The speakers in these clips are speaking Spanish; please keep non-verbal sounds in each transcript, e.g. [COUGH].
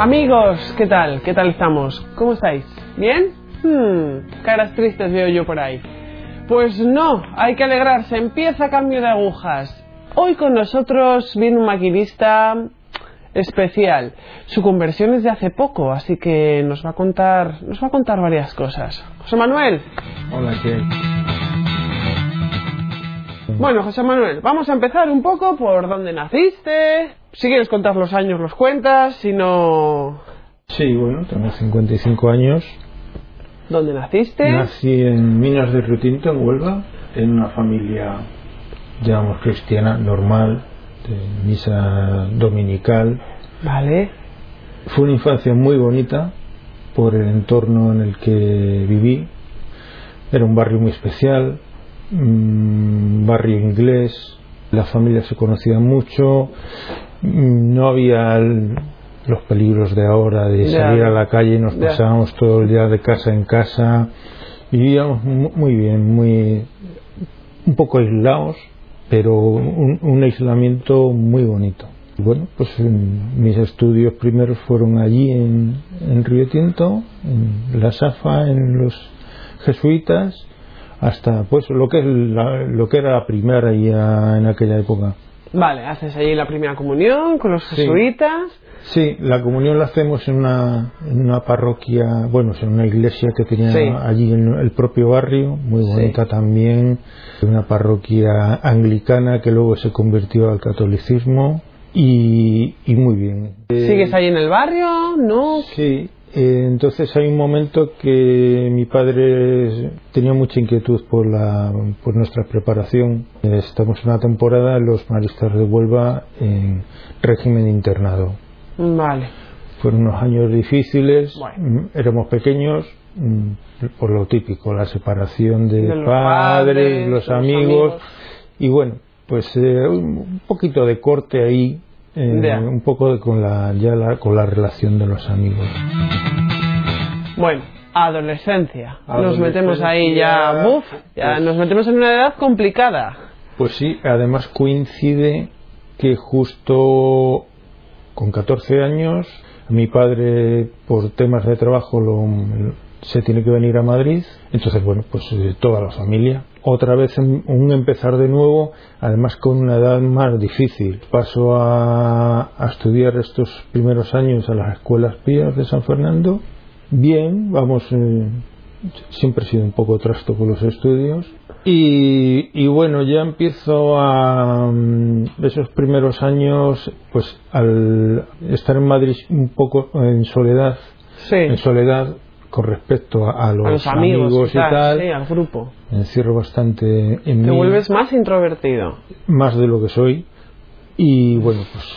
Amigos, ¿qué tal? ¿Qué tal estamos? ¿Cómo estáis? ¿Bien? Hmm, caras tristes veo yo por ahí. Pues no, hay que alegrarse, empieza cambio de agujas. Hoy con nosotros viene un maquinista especial. Su conversión es de hace poco, así que nos va a contar, nos va a contar varias cosas. José Manuel. Hola, ¿qué? Bueno, José Manuel, vamos a empezar un poco por dónde naciste. Si quieres contar los años, los cuentas. Si no, Sí, bueno, tengo 55 años. ¿dónde naciste? Nací en Minas de Río Tinto, en Huelva, en una familia, digamos, cristiana, normal, de misa dominical. Vale. Fue una infancia muy bonita por el entorno en el que viví. Era un barrio muy especial, un barrio inglés, la familia se conocía mucho, mm, no había el- los peligros de ahora de Ya. salir a la calle, nos Ya. pasábamos todo el día de casa en casa, vivíamos mu- muy bien, muy un poco aislados, pero un, un aislamiento muy bonito. Y Bueno, pues en- mis estudios primeros fueron allí en, en Río Tinto, en la SAFA, en los jesuitas, hasta pues lo que es la- lo que era la primera ya en aquella época. Vale, haces allí la primera comunión con los Sí. jesuitas. Sí, la comunión la hacemos en una, en una parroquia, bueno, en una iglesia que tenía Sí. allí en el propio barrio, muy Sí. bonita también, una parroquia anglicana que luego se convirtió al catolicismo y, y muy bien. ¿Sigues ahí en el barrio? ¿No? Sí, entonces hay un momento que mi padre tenía mucha inquietud por, la, por nuestra preparación. Eh, Estamos una temporada en los maristas de Huelva en régimen internado. Vale. Fueron unos años difíciles, Bueno. mm, éramos pequeños, mm, por lo típico, la separación de, De los padres, padres, los, los amigos, amigos. y bueno, pues eh, un poquito de corte ahí, eh, un poco con la ya la, con la relación de los amigos. Bueno, adolescencia. Nos metemos ahí ya, buf, ya Pues- nos metemos en una edad complicada. Pues sí, además coincide que justo con 14 años mi padre por temas de trabajo lo- se tiene que venir a Madrid, entonces bueno, pues eh, toda la familia. Otra vez en- un empezar de nuevo, además con una edad más difícil. Paso a, a estudiar estos primeros años a las escuelas pías de San Fernando. Bien, vamos, eh, siempre he sido un poco trasto con los estudios. Y, y bueno, ya empiezo a mm, esos primeros años, pues al estar en Madrid un poco en soledad, Sí. en soledad con respecto a, a los, a los amigos, y tal, sí, al grupo. me encierro bastante en Te mí, vuelves más introvertido. más de lo que soy. Y bueno, pues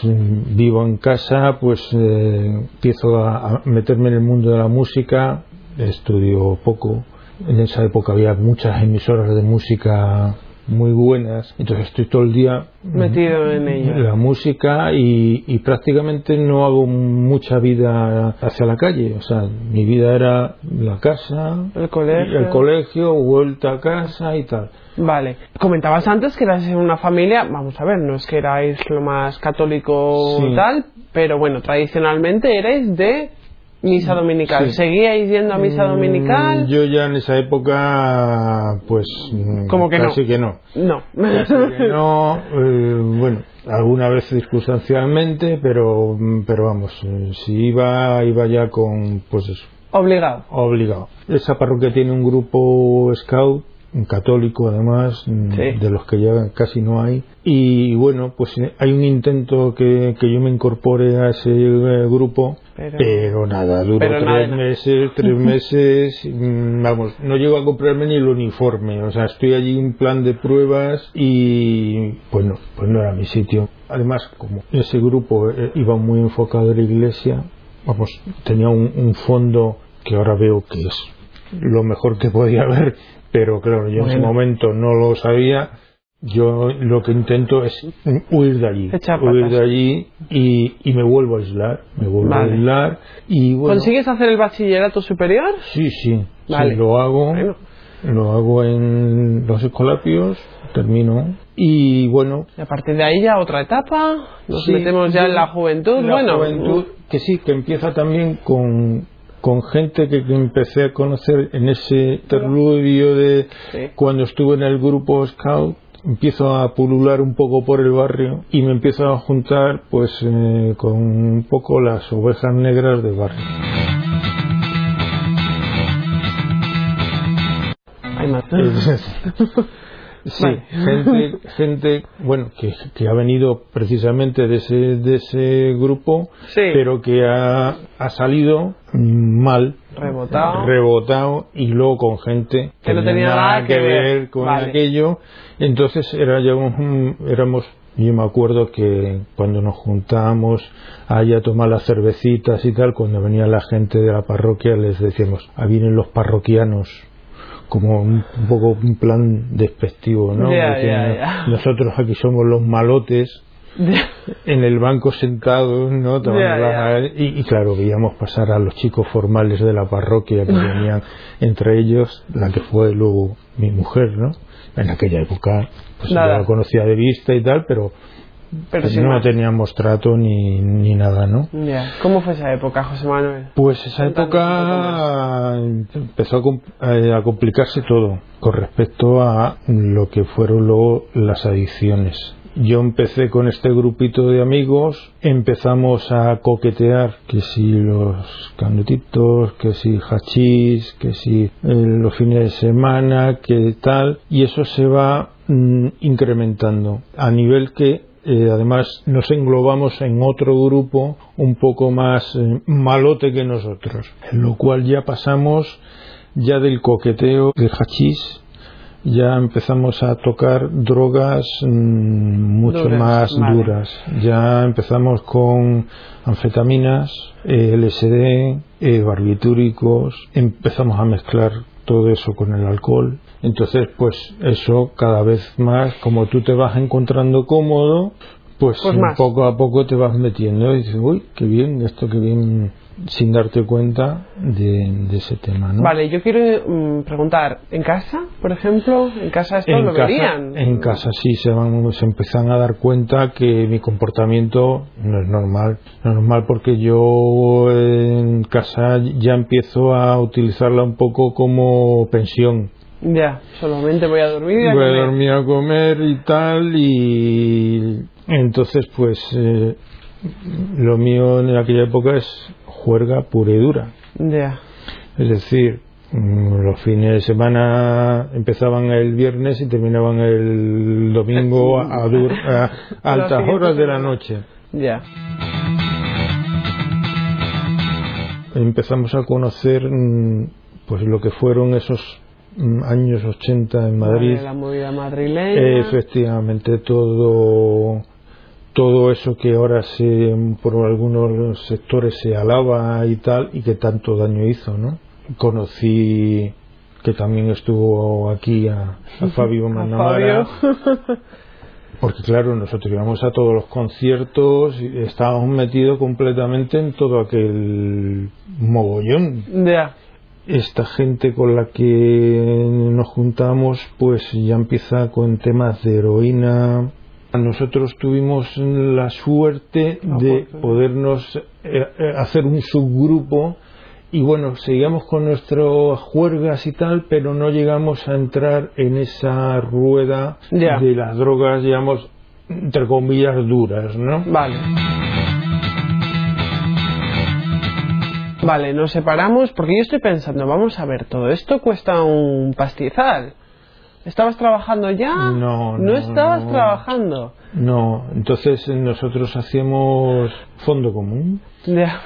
vivo en casa, pues eh, empiezo a, a meterme en el mundo de la música, estudio poco. En esa época había muchas emisoras de música muy buenas, entonces estoy todo el día Metido en ello. la música y, y prácticamente no hago mucha vida hacia la calle. O sea, mi vida era la casa, El colegio. el colegio, vuelta a casa y tal. Vale. Comentabas antes que eras en una familia, vamos a ver, no es que erais lo más católico Sí. tal, pero bueno, tradicionalmente erais de misa dominical. Sí. ¿Seguíais yendo a misa Mm, dominical? Yo ya en esa época, pues. mm, ¿Cómo que no? que no. No. Casi que [LAUGHS] no. eh, bueno, alguna vez circunstancialmente, pero, mm, pero vamos, eh, si iba, iba ya con, pues eso, Obligado. obligado. Esa parroquia tiene un grupo scout, católico además, mm, Sí. de los que ya casi no hay. Y bueno, pues eh, hay un intento que, que yo me incorpore a ese eh, grupo, Pero- pero, nada, duró pero tres nada. meses, tres [LAUGHS] meses, mm, vamos, no llego a comprarme ni el uniforme, o sea, estoy allí en plan de pruebas y pues no, pues no era mi sitio. Además, como ese grupo eh, iba muy enfocado en la iglesia, vamos, tenía un, un fondo que ahora veo que es lo mejor que podía haber, pero claro, yo en ese momento no lo sabía. Yo lo que intento es huir de allí, huir de allí y, y me vuelvo a aislar, me vuelvo Vale. a aislar y bueno, ¿Consigues hacer el bachillerato superior? sí, sí, Vale. sí, lo hago. Bueno. lo hago en los escolapios, termino y bueno. Y a partir de ahí ya otra etapa, nos metemos ya en la juventud. La bueno, juventud, que sí, que empieza también con, con gente que, que empecé a conocer en ese interludio de Sí. cuando estuve en el grupo Scout. Empiezo a pulular un poco por el barrio y me empiezo a juntar pues eh, con un poco las ovejas negras del barrio. hay más. [LAUGHS] Sí, Vale. gente, gente, bueno, que, que ha venido precisamente de ese, de ese grupo, Sí. pero que ha, ha salido mal, Rebotado. rebotado y luego con gente Que no tenía nada que ver. con Vale. aquello. Entonces era ya un- éramos, yo me acuerdo que cuando nos juntábamos allá a tomar las cervecitas y tal, cuando venía la gente de la parroquia les decíamos, ahí vienen los parroquianos como un, un poco un plan despectivo, ¿no? Ya, ya, ya. [LAUGHS] Nosotros aquí somos los malotes en el banco sentados, ¿no? Ya, ya. Y, y claro, veíamos pasar a los chicos formales de la parroquia que [LAUGHS] venían entre ellos, la que fue luego mi mujer, ¿no? En aquella época, pues yo Nada. la conocía de vista y tal, pero, Pero no teníamos trato ni, ni nada, ¿no? Ya. ¿Cómo fue esa época, José Manuel? Pues esa época empezó a, eh, a complicarse todo con respecto a lo que fueron luego las adicciones. Yo empecé con este grupito de amigos, empezamos a coquetear que si los canutitos, que si hachís, que si eh, los fines de semana, que tal, y eso se va mm, incrementando a nivel que eh, además nos englobamos en otro grupo un poco más eh, malote que nosotros, en lo cual ya pasamos ya del coqueteo del hachís, ya empezamos a tocar drogas mm, mucho Duras, más vale. duras. Ya empezamos con anfetaminas, eh, LSD, eh, barbitúricos, empezamos a mezclar todo eso con el alcohol. Entonces, pues eso cada vez más, como tú te vas encontrando cómodo, pues, Pues poco a poco te vas metiendo y dices, uy, qué bien, esto qué bien, sin darte cuenta de, de ese tema, ¿no? Vale, yo quiero mm, preguntar, ¿en casa, por ejemplo? ¿En casa esto en lo casa, verían? en casa sí se van se empiezan a dar cuenta que mi comportamiento no es normal no es normal porque yo en casa ya empiezo a utilizarla un poco como pensión Ya, solamente voy a dormir y a voy a comer. dormir a comer y tal y entonces pues eh, lo mío en aquella época es juerga pura y dura Ya, es decir, mm, los fines de semana empezaban el viernes y terminaban el domingo a, a dur- a altas horas de la noche. ya. Empezamos a conocer mm, pues lo que fueron esos mm, años 80 en Madrid. Vale, la movida madrileña. Efectivamente, todo todo eso que ahora se por algunos sectores se alaba y tal y que tanto daño hizo, ¿no? Conocí que también estuvo aquí a, a [LAUGHS] Fabio Manamara, Fabio. [LAUGHS] porque claro, nosotros íbamos a todos los conciertos y estábamos metidos completamente en todo aquel mogollón ya, esta gente con la que nos juntamos pues ya empieza con temas de heroína nosotros tuvimos la suerte de pues, podernos eh, eh, hacer un subgrupo y bueno, seguíamos con nuestras juergas y tal, pero no llegamos a entrar en esa rueda de las drogas, digamos, entre comillas, duras, ¿no? vale. Vale, nos separamos porque yo estoy pensando, vamos a ver, todo esto cuesta un pastizal. ¿Estabas trabajando ya? No, No no, estabas no. trabajando. No, entonces eh, nosotros hacíamos fondo común.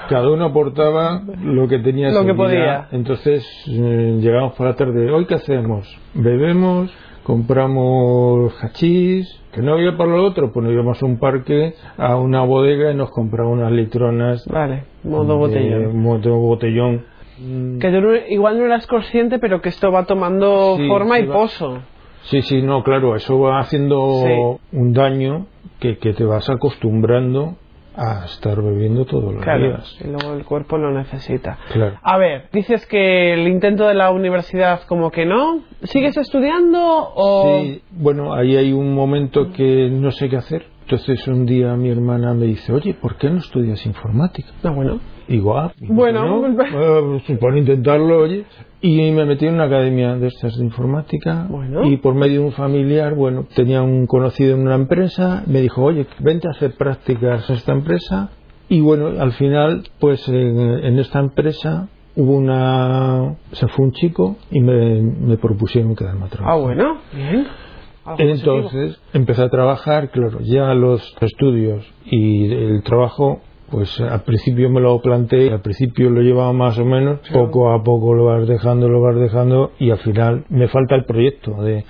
Cada uno aportaba lo que tenía Lo que podía. Entonces eh, llegamos por la tarde. ¿Hoy qué hacemos? Bebemos, compramos hachís, que no había para lo otro, pues nos íbamos a un parque, a una bodega y nos compraba unas litronas. Vale, modo botellón. modo botellón. Mm, Que tú igual no eras consciente, pero que esto va tomando Sí, forma sí y va- pozo. Sí, sí, no, claro, eso va haciendo Sí. un daño que, que te vas acostumbrando a estar bebiendo todos los Claro, días. y luego el cuerpo lo necesita. Claro. A ver, dices que el intento de la universidad como que no. ¿Sigues estudiando o...? Sí, bueno, ahí hay un momento que no sé qué hacer. Entonces un día mi hermana me dice, oye, ¿por qué no estudias informática? Ah, bueno. Digo, ah, Bueno, no, eh, pues, por intentarlo, oye. Y me metí en una academia de estas de informática. Bueno. Y por medio de un familiar, bueno, tenía un conocido en una empresa, me dijo, oye, vente a hacer prácticas a esta empresa. Y bueno, al final, pues en, en esta empresa hubo una. Se fue un chico y me, me propusieron quedarme a trabajar. Ah, bueno. Bien. Algo positivo. Entonces empecé a trabajar, claro, ya los estudios y el trabajo, pues al principio me lo planteé, al principio lo llevaba más o menos, poco a poco lo vas dejando, lo vas dejando y al final me falta el proyecto de...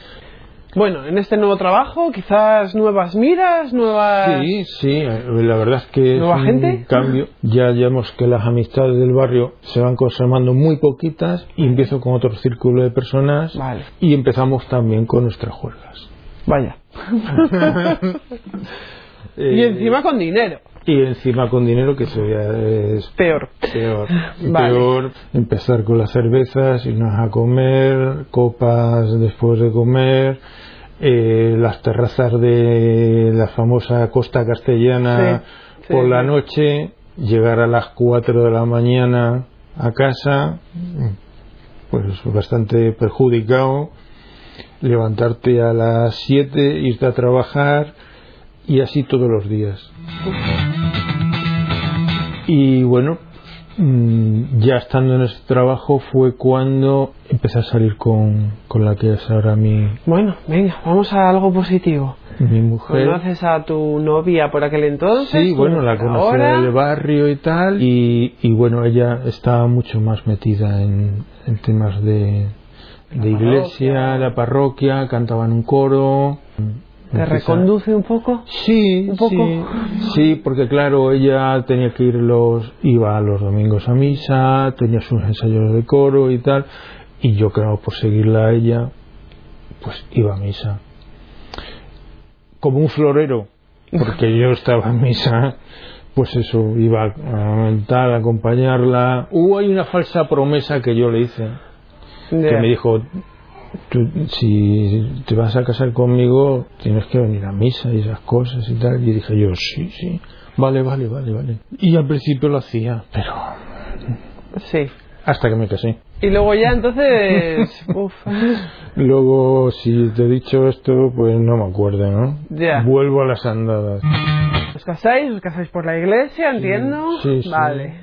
Bueno, en este nuevo trabajo, quizás nuevas miras, nuevas... Sí, sí, la verdad es que es ¿Nueva un gente? cambio. Ya digamos que las amistades del barrio se van conservando muy poquitas y empiezo con otro círculo de personas Vale. y empezamos también con nuestras juergas. Vaya. [LAUGHS] y Eh, encima con dinero. Y encima con dinero que se vea es Peor. peor. [LAUGHS] Vale. Peor empezar con las cervezas, irnos a comer, copas después de comer, eh, las terrazas de la famosa costa castellana Sí, sí, por la noche, llegar a las 4 de la mañana a casa, pues bastante perjudicado, levantarte a las 7, irte a trabajar y así todos los días. Y bueno, mm, ya estando en ese trabajo fue cuando empecé a salir con, con la que es ahora mi, Bueno, venga, vamos a algo positivo. mi mujer. ¿Conoces a tu novia por aquel entonces? Sí, bueno, la conocí del barrio y tal. Y, y bueno, ella estaba mucho más metida en, en temas de, de iglesia, parroquia. la parroquia, cantaba en un coro. ¿Te reconduce un poco? Sí, ¿Un poco? sí, sí, porque claro, ella tenía que ir los, iba los domingos a misa, tenía sus ensayos de coro y tal, y yo claro, por seguirla a ella, pues iba a misa. Como un florero, porque yo estaba en misa, pues eso, iba a mentar, a acompañarla. Hubo ahí una falsa promesa que yo le hice, que me dijo, tú, si te vas a casar conmigo, tienes que venir a misa y esas cosas y tal. Y dije yo, sí, sí, vale, vale, vale, vale. Y al principio lo hacía, pero Sí. hasta que me casé. Y luego ya entonces... [LAUGHS] Uf. Luego, si te he dicho esto, pues no me acuerdo, ¿no? Ya. Vuelvo a las andadas. ¿Os casáis? ¿Os casáis por la iglesia? ¿Entiendo? sí, sí. Vale.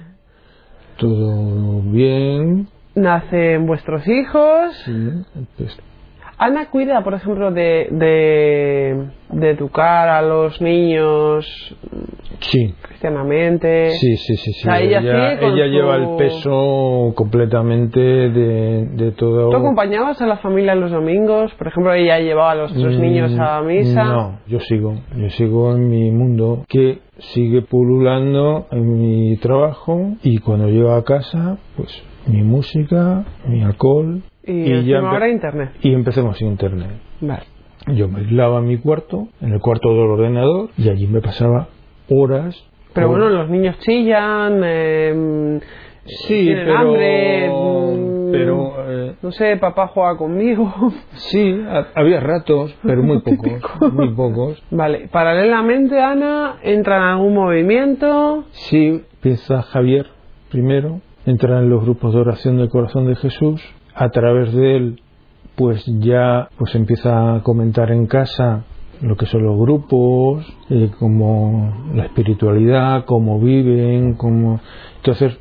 Todo bien. Nacen vuestros hijos. Sí, Ana cuida, por ejemplo, de, de, de educar a los niños sí. cristianamente. Sí, sí, sí, sí. O sea, ella su- lleva el peso completamente de, de todo. ¿Tú acompañabas a la familia los domingos? Por ejemplo, ella llevaba a los otros Mm, niños a misa. No, yo sigo, yo sigo en mi mundo que sigue pululando en mi trabajo y cuando llego a casa, pues mi música, mi alcohol Y, encima empe- ahora internet. y empecemos internet. Vale. Yo me aislaba en mi cuarto, en el cuarto del ordenador y allí me pasaba horas. Pero horas. bueno, los niños chillan, eh, sí, tienen pero, hambre, mm, pero eh, no sé, papá juega conmigo. [LAUGHS] sí, ha- había ratos, pero muy [LAUGHS] pocos, muy pocos. Vale, paralelamente Ana entra en algún movimiento. Sí, piensa Javier primero, entra en los grupos de oración del corazón de Jesús, a través de él pues ya pues empieza a comentar en casa lo que son los grupos, eh, como la espiritualidad, cómo viven, cómo entonces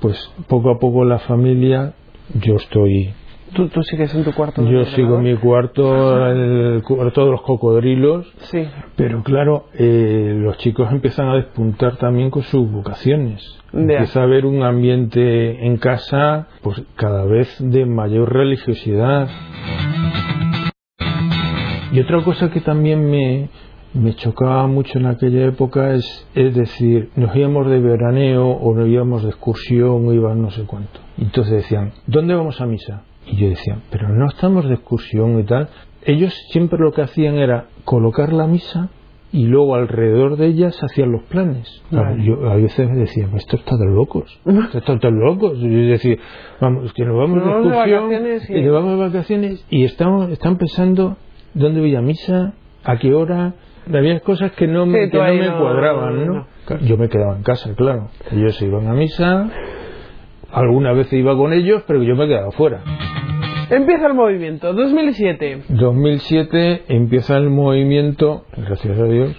pues poco a poco la familia yo estoy Tú, tú sigues en tu cuarto. yo sigo en mi cuarto el cuarto de los cocodrilos Sí, pero claro, eh, los chicos empiezan a despuntar también con sus vocaciones. Empieza a haber un ambiente en casa, pues cada vez de mayor religiosidad. Y otra cosa que también me, me chocaba mucho en aquella época es, es decir, nos íbamos de veraneo o nos íbamos de excursión o íbamos no sé cuánto. Entonces decían, ¿dónde vamos a misa? Y yo decía, pero no estamos de excursión y tal. Ellos siempre lo que hacían era colocar la misa y luego alrededor de ella se hacían los planes. Claro, yo a veces me decía, esto está de locos, esto está de locos. Y yo decía, vamos, que nos vamos Nos de vamos de excursión, vacaciones y- y nos vamos de vacaciones y estamos, están pensando dónde voy a misa, a qué hora. Había cosas que no me, Sí, que no me no- cuadraban, ¿no? Yo me quedaba en casa, claro. Ellos se iban a misa, alguna vez iba con ellos, pero yo me quedaba fuera. Empieza el movimiento, 2007. 2007 empieza el movimiento, gracias a Dios.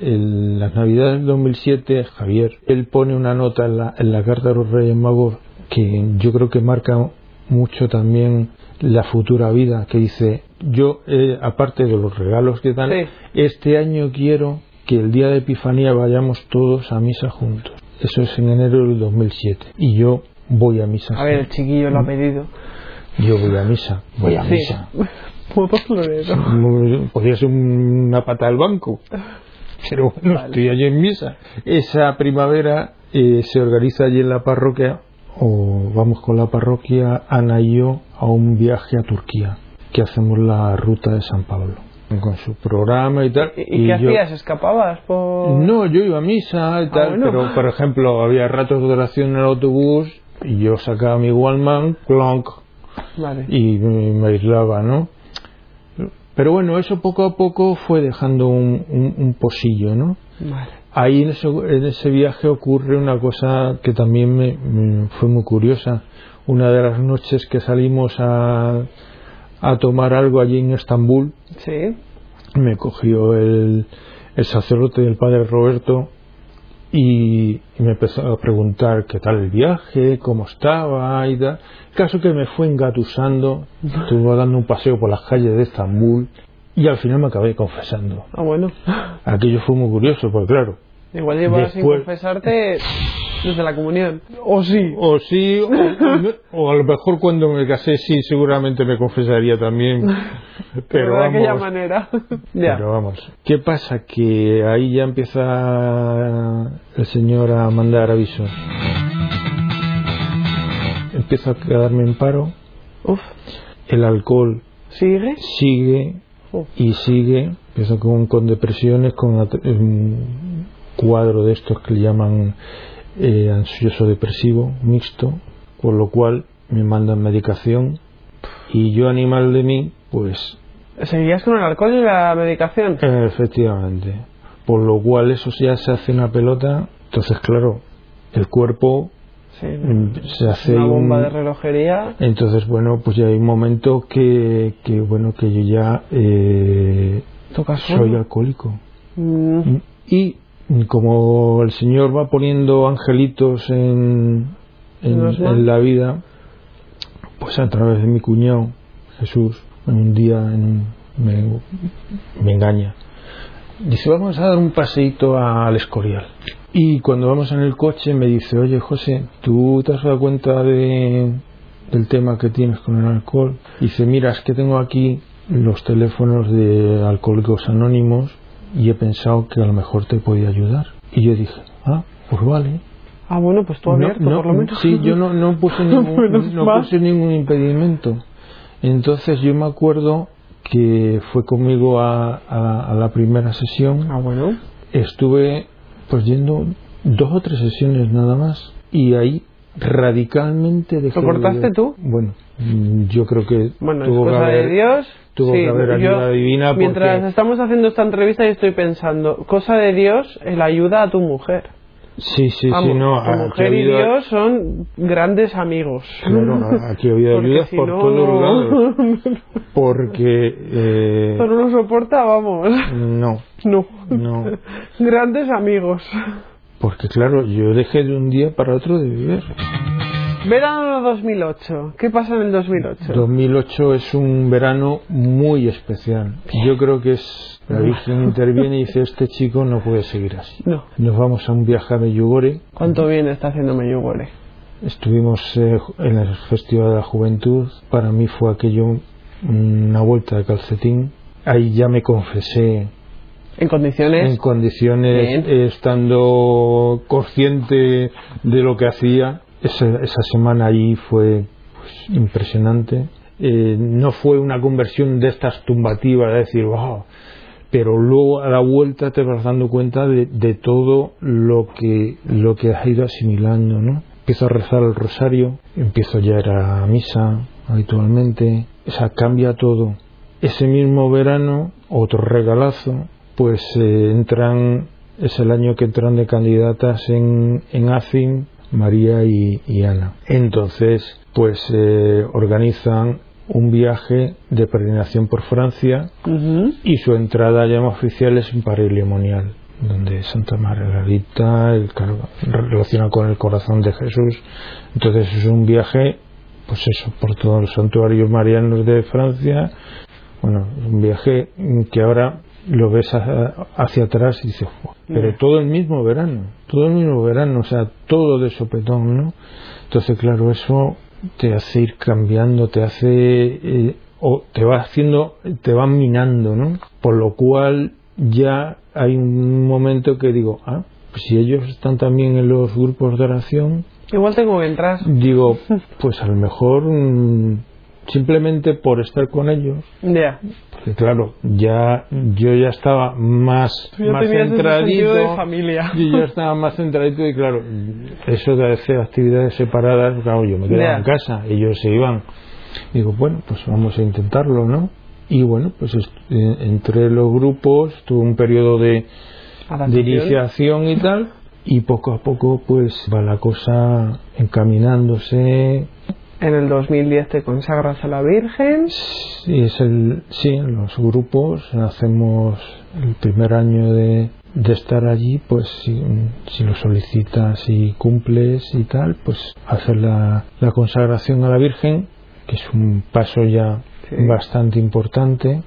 En las Navidades del 2007, Javier, él pone una nota en la, en la carta de los Reyes Magos que yo creo que marca mucho también la futura vida, que dice, yo, eh, aparte de los regalos que dan, Sí. este año quiero que el día de Epifanía vayamos todos a misa juntos. Eso es en enero del 2007. Y yo voy a misa. A ver, el chiquillo lo ha pedido. Yo voy a misa. Voy a Sí. misa. [LAUGHS] Muy- Podría ser una pata del banco. Pero bueno, estoy allí en misa. Esa primavera eh, se organiza allí en la parroquia, o vamos con la parroquia, Ana y yo, a un viaje a Turquía, que hacemos la ruta de San Pablo, con su programa y tal. ¿Y, y qué yo- hacías? ¿Escapabas por...? No, yo iba a misa y tal, bueno. pero por ejemplo, había ratos de oración en el autobús y yo sacaba mi Wallman, clonk, Vale. y me me aislaba, ¿no? Pero bueno, eso poco a poco fue dejando un, un- un posillo, ¿no? Vale. Ahí en ese, en ese viaje ocurre una cosa que también me, me fue muy curiosa. Una de las noches que salimos a, a tomar algo allí en Estambul, Sí. me cogió el, el sacerdote del padre Roberto y, y me empezó a preguntar qué tal el viaje, cómo estaba tal. Caso que me fue engatusando, estuvo dando un paseo por las calles de Estambul y al final me acabé confesando. Ah, bueno. Aquello fue muy curioso, porque claro, Igual llevas sin confesarte desde la comunión. O sí. o sí, o, o a lo mejor cuando me casé sí, seguramente me confesaría también, [LAUGHS] pero de aquella vamos, manera. [LAUGHS] ya. Pero vamos, ¿qué pasa? Que ahí ya empieza el Señor a mandar avisos. Empiezo a quedarme en paro, Uf. el alcohol ¿Sigue? sigue Uf. y sigue, empiezo con, con depresiones, con cuadro de estos que le llaman eh, ansioso depresivo mixto, por lo cual me mandan medicación y yo animal de mí, pues ¿Seguías con el alcohol y la medicación? Efectivamente. Por lo cual eso ya se hace una pelota. Entonces, claro, el cuerpo Sí. mm, se hace Una bomba un- de relojería. Entonces, bueno, pues ya hay un momento que, que bueno, que yo ya eh, soy alcohólico. Mm, Y como el Señor va poniendo angelitos en, en, la vida, pues a través de mi cuñado, Jesús, un día en un- me, me engaña. Dice, vamos a dar un paseíto al Escorial. Y cuando vamos en el coche me dice, oye José, ¿tú te has dado cuenta de, del tema que tienes con el alcohol? Dice, mira, es que tengo aquí los teléfonos de Alcohólicos Anónimos y he pensado que a lo mejor te podía ayudar. Y yo dije, ah, pues vale. Ah, bueno, pues tú abierto, No, no, por lo menos. Sí, yo no, no puse, [LAUGHS] ningún, no puse ningún impedimento. Entonces yo me acuerdo que fue conmigo a, a- a la primera sesión. Ah, bueno. Estuve pues yendo dos o tres sesiones nada más. Y ahí radicalmente dejé ¿Lo de cortaste beber. tú? Bueno, yo creo que Bueno, es tuvo que cosa haber, de Dios. tuvo Sí, que haber yo- ayuda divina porque... Mientras estamos haciendo esta entrevista y estoy pensando, cosa de Dios, el ayuda a tu mujer. Sí, sí, Vamos, sí, no. tu mujer y habido- Dios son grandes amigos. Claro, aquí ha habido ayudas si por no, todos no. lados. Porque... eh, Esto no lo soporta, vamos. no, No. no. [LAUGHS] Grandes amigos. Porque claro, yo dejé de un día para otro de beber. Verano 2008. ¿Qué pasa en el 2008? 2008 es un verano muy especial. Yo creo que es la Virgen interviene y dice [LAUGHS] este chico no puede seguir así. No. Nos vamos a un viaje a Medjugorje. ¿Cuánto bien está haciendo Meyugore? Estuvimos eh, en el Festival de la Juventud. Para mí fue aquello una vuelta de calcetín. Ahí ya me confesé En condiciones. en condiciones, Bien. estando consciente de lo que hacía. Esa, esa semana allí fue pues, impresionante. Eh, no fue una conversión de estas tumbativas, de decir, wow, pero luego a la vuelta te vas dando cuenta de, de todo lo que, lo que has ido asimilando, ¿no? Empiezo a rezar el rosario, empiezo ya a ir a misa habitualmente, o sea, cambia todo. Ese mismo verano, otro regalazo, pues eh, entran, es el año que entran de candidatas en, en AFIM María y, y Ana. Entonces, pues eh, organizan un viaje de peregrinación por Francia y su entrada ya oficial es en París Limonial, donde Santa Margarita el, relaciona con el corazón de Jesús. Entonces es un viaje, pues eso, por todos los santuarios marianos de Francia. Bueno, es un viaje que ahora lo ves a- hacia atrás y dices, pero Ya. todo el mismo verano, todo el mismo verano, o sea, todo de sopetón, ¿no? Entonces, claro, eso te hace ir cambiando, te hace eh, o te va haciendo, te va minando, ¿no? Por lo cual ya hay un momento que digo, ah, pues si ellos están también en los grupos de oración, Igual tengo que entrar. digo, [LAUGHS] pues a lo mejor mm, simplemente por estar con ellos, porque claro, ya yo ya estaba más, Tú más de familia. Yo ya [LAUGHS] estaba más centradito y claro, eso de hacer actividades separadas, claro, yo me quedaba en casa, ellos se iban. Digo, bueno, pues vamos a intentarlo, ¿no? Y bueno, pues eh, entre los grupos tuve un periodo de, de iniciación y tal, y poco a poco pues va la cosa encaminándose. En el 2010 te consagras a la Virgen. Sí, es el, sí, en los grupos hacemos el primer año de, de estar allí, pues si, si lo solicitas y cumples y tal, pues hacer la, la consagración a la Virgen, que es un paso ya Sí. bastante importante.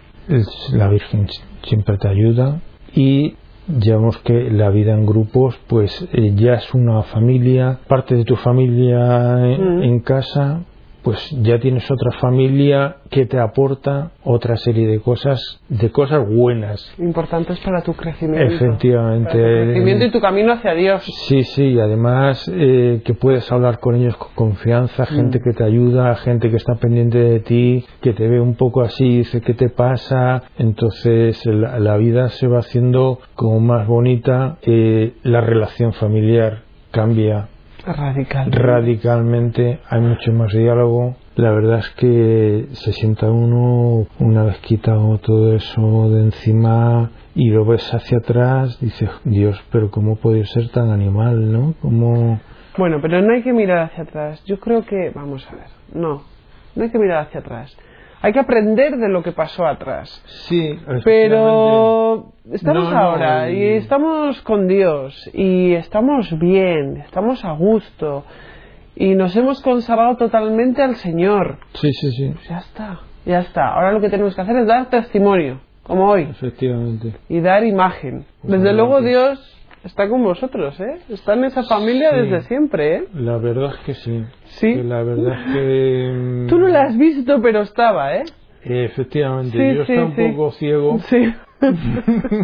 La Virgen siempre te ayuda y digamos que la vida en grupos pues eh, ya es una familia, parte de tu familia en, Mm. en casa, pues ya tienes otra familia que te aporta otra serie de cosas, de cosas buenas. Importantes para tu crecimiento. Efectivamente. Para tu crecimiento y tu camino hacia Dios. Sí, sí, y además eh, que puedes hablar con ellos con confianza, gente que te ayuda, gente que está pendiente de ti, que te ve un poco así, dice qué te pasa, entonces la, la vida se va haciendo como más bonita, eh, la relación familiar cambia Radical. radicalmente, hay mucho más diálogo. La verdad es que se sienta uno, una vez quitado todo eso de encima y lo ves hacia atrás, dices, Dios, pero ¿cómo puede ser tan animal, no? ¿Cómo...? Bueno, pero no hay que mirar hacia atrás. Yo creo que, vamos a ver, no, no hay que mirar hacia atrás. Hay que aprender de lo que pasó atrás. Sí, Pero estamos No, no, ahora y- y estamos con Dios y estamos bien, estamos a gusto y nos hemos consagrado totalmente al Señor. Sí, sí, sí, Ya está, ya está. Ahora lo que tenemos que hacer es dar testimonio, como hoy, efectivamente. y dar imagen. Pues Desde luego Dios está con vosotros, ¿eh? Está en esa familia Sí. desde siempre, ¿eh? La verdad es que sí. Sí. Que La verdad es que... mm, Tú no la has visto, pero estaba, ¿eh? Efectivamente, Sí, yo sí, estaba un poco ciego. Sí. [LAUGHS]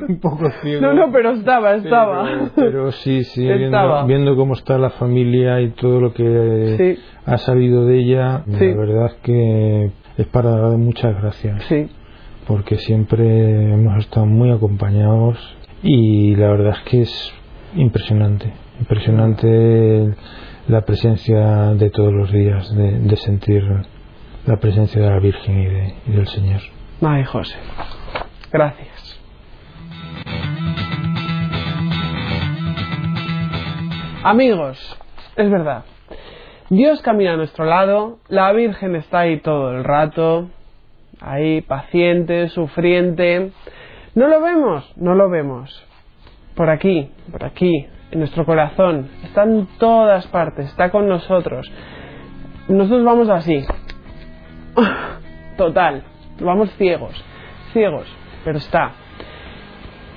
un poco ciego. No, no, pero estaba, estaba. Pero, pero sí, sí, Estaba. viendo, viendo cómo está la familia y todo lo que ha salido de ella, la verdad es que es para dar muchas gracias, Sí. porque siempre hemos estado muy acompañados y la verdad es que es impresionante, impresionante la presencia de todos los días, de, sentir la presencia de la Virgen y, de- y del Señor. Ay, José. Gracias. Amigos, es verdad. Dios camina a nuestro lado, la Virgen está ahí todo el rato, ahí paciente, sufriente. ¿No lo vemos? No lo vemos. Por aquí, por aquí, en nuestro corazón, está en todas partes, está con nosotros. Nosotros vamos así, [LAUGHS] total, vamos ciegos, ciegos, pero está.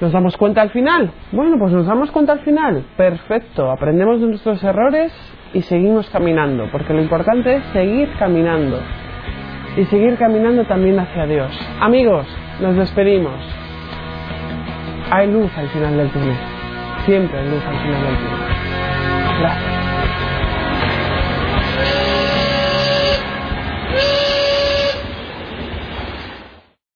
¿Nos damos cuenta al final? Bueno, pues nos damos cuenta al final. Perfecto, aprendemos de nuestros errores y seguimos caminando, porque lo importante es seguir caminando y seguir caminando también hacia Dios. Amigos, nos despedimos. Hay luz al final del túnel. Siempre hay luz al final del túnel. Gracias.